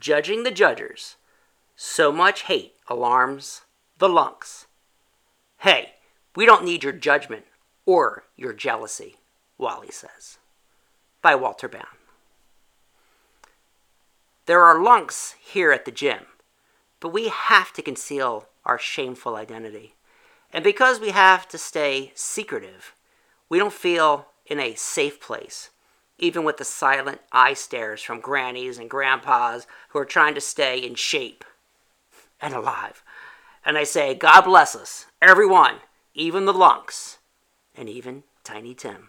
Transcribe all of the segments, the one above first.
judging the judgers. So much hate alarms the lunks. Hey, we don't need your judgment or your jealousy, Wally says. By Walter Bound. There are lunks here at the gym, but we have to conceal our shameful identity. And because we have to stay secretive, we don't feel in a safe place, even with the silent eye stares from grannies and grandpas who are trying to stay in shape and alive. And I say, God bless us, everyone, even the lunks, and even Tiny Tim.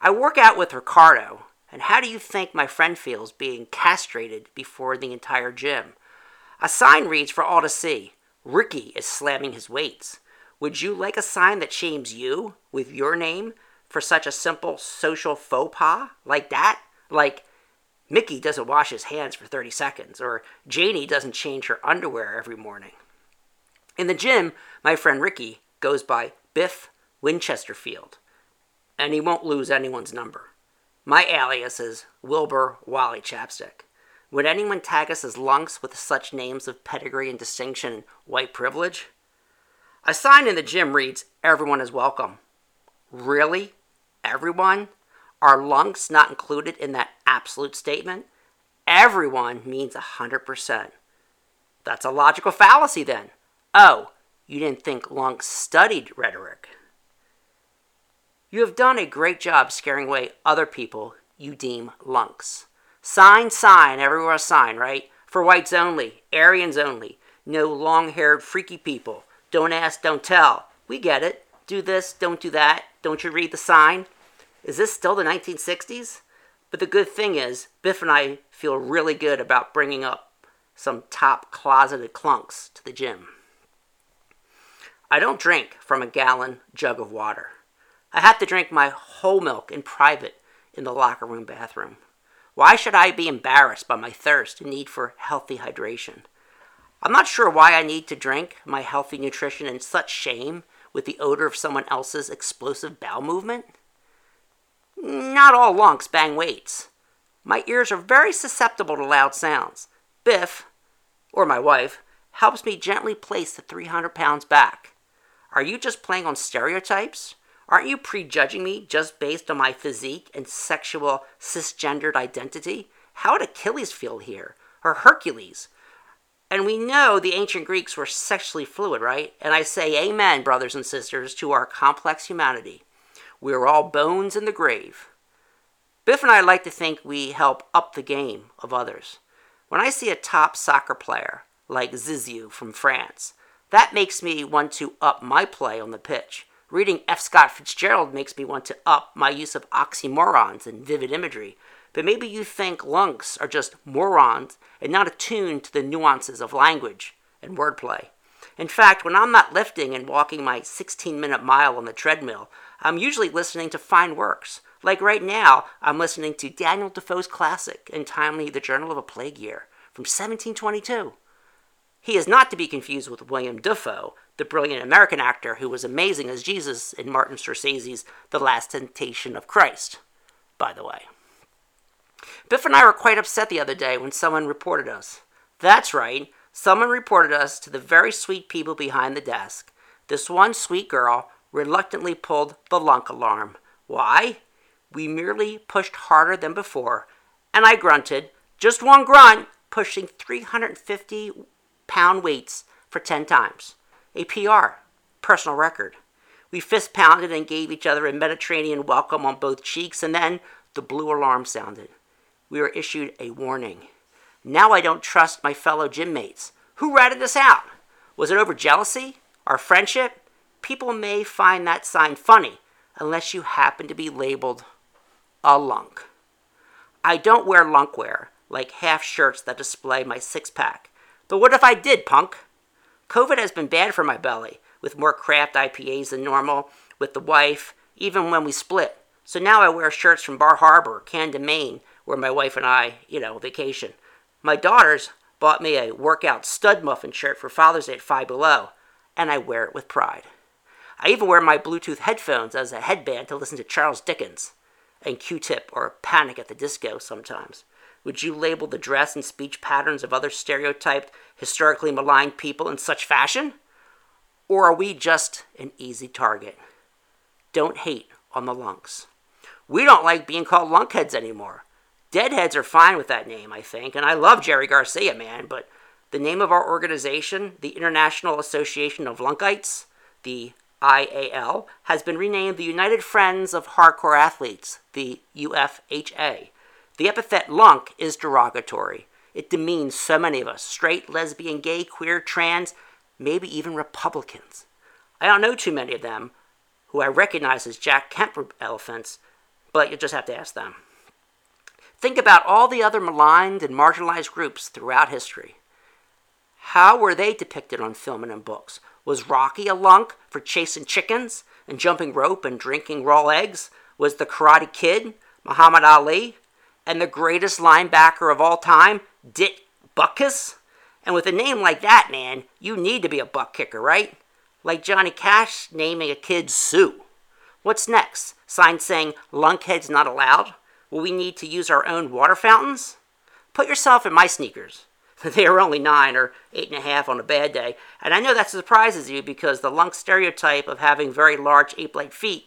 I work out with Ricardo, and how do you think my friend feels being castrated before the entire gym? A sign reads for all to see Ricky is slamming his weights. Would you like a sign that shames you with your name for such a simple social faux pas like that? Like, Mickey doesn't wash his hands for 30 seconds, or Janie doesn't change her underwear every morning. In the gym, my friend Ricky goes by Biff Winchesterfield, and he won't lose anyone's number. My alias is Wilbur Wally Chapstick. Would anyone tag us as lunks with such names of pedigree and distinction and white privilege? A sign in the gym reads, Everyone is welcome. Really? Everyone? Are lunks not included in that absolute statement? Everyone means 100%. That's a logical fallacy then. Oh, you didn't think lunks studied rhetoric. You have done a great job scaring away other people you deem lunks. Sign, sign, everywhere a sign, right? For whites only, Aryans only, no long haired freaky people. Don't ask, don't tell. We get it. Do this, don't do that. Don't you read the sign? Is this still the 1960s? But the good thing is, Biff and I feel really good about bringing up some top closeted clunks to the gym. I don't drink from a gallon jug of water. I have to drink my whole milk in private in the locker room bathroom. Why should I be embarrassed by my thirst and need for healthy hydration? I'm not sure why I need to drink my healthy nutrition in such shame with the odor of someone else's explosive bowel movement. Not all lunks bang weights. My ears are very susceptible to loud sounds. Biff, or my wife, helps me gently place the 300 pounds back. Are you just playing on stereotypes? Aren't you prejudging me just based on my physique and sexual cisgendered identity? How would Achilles feel here? Or Hercules? And we know the ancient Greeks were sexually fluid, right? And I say amen, brothers and sisters, to our complex humanity. We are all bones in the grave. Biff and I like to think we help up the game of others. When I see a top soccer player like Zizou from France, that makes me want to up my play on the pitch. Reading F. Scott Fitzgerald makes me want to up my use of oxymorons and vivid imagery. But maybe you think lunks are just morons and not attuned to the nuances of language and wordplay. In fact, when I'm not lifting and walking my 16 minute mile on the treadmill, I'm usually listening to fine works. Like right now, I'm listening to Daniel Defoe's classic, and Timely, The Journal of a Plague Year, from 1722. He is not to be confused with William Dafoe, the brilliant American actor who was amazing as Jesus in Martin Scorsese's The Last Temptation of Christ, by the way. Biff and I were quite upset the other day when someone reported us. That's right, someone reported us to the very sweet people behind the desk. This one sweet girl reluctantly pulled the lunk alarm. Why? We merely pushed harder than before, and I grunted, just one grunt, pushing 350 pound weights for 10 times. A PR, personal record. We fist pounded and gave each other a Mediterranean welcome on both cheeks, and then the blue alarm sounded. We were issued a warning. Now I don't trust my fellow gym mates. Who ratted us out? Was it over jealousy? Our friendship? People may find that sign funny unless you happen to be labeled a lunk. I don't wear lunkwear, like half shirts that display my six pack. But what if I did, punk? COVID has been bad for my belly, with more craft IPAs than normal, with the wife, even when we split. So now I wear shirts from Bar Harbor, Camden, Maine, where my wife and I, you know, vacation. My daughters bought me a workout stud muffin shirt for Father's Day at Five Below, and I wear it with pride. I even wear my Bluetooth headphones as a headband to listen to Charles Dickens and Q-Tip or Panic at the Disco sometimes. Would you label the dress and speech patterns of other stereotyped, historically maligned people in such fashion? Or are we just an easy target? Don't hate on the lunks. We don't like being called lunkheads anymore. Deadheads are fine with that name, I think, and I love Jerry Garcia, man, but the name of our organization, the International Association of Lunkites, the IAL, has been renamed the United Friends of Hardcore Athletes, the UFHA. The epithet lunk is derogatory. It demeans so many of us straight, lesbian, gay, queer, trans, maybe even Republicans. I don't know too many of them who I recognize as Jack Kemp elephants, but you'll just have to ask them. Think about all the other maligned and marginalized groups throughout history. How were they depicted on film and in books? Was Rocky a lunk for chasing chickens and jumping rope and drinking raw eggs? Was the Karate Kid Muhammad Ali? And the greatest linebacker of all time, Dick Butkus? And with a name like that, man, you need to be a butt kicker, right? Like Johnny Cash naming a kid Sue. What's next? Sign saying lunkheads not allowed? Will we need to use our own water fountains? Put yourself in my sneakers. they are only nine or eight and a half on a bad day, and I know that surprises you because the lunk stereotype of having very large ape-like feet.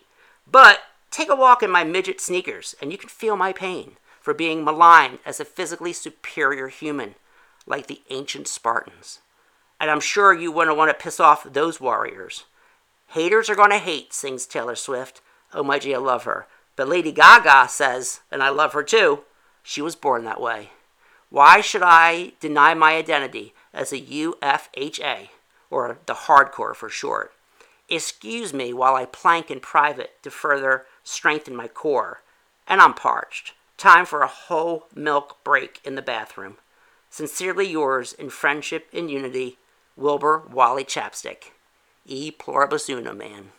But take a walk in my midget sneakers, and you can feel my pain for being maligned as a physically superior human, like the ancient Spartans. And I'm sure you wouldn't want to piss off those warriors. Haters are going to hate, sings Taylor Swift. Oh, my i love her. But Lady Gaga says, and I love her too, she was born that way. Why should I deny my identity as a UFHA, or the hardcore for short? Excuse me while I plank in private to further strengthen my core. And I'm parched. Time for a whole milk break in the bathroom. Sincerely yours in friendship and unity, Wilbur Wally Chapstick. E pluribus unum, man.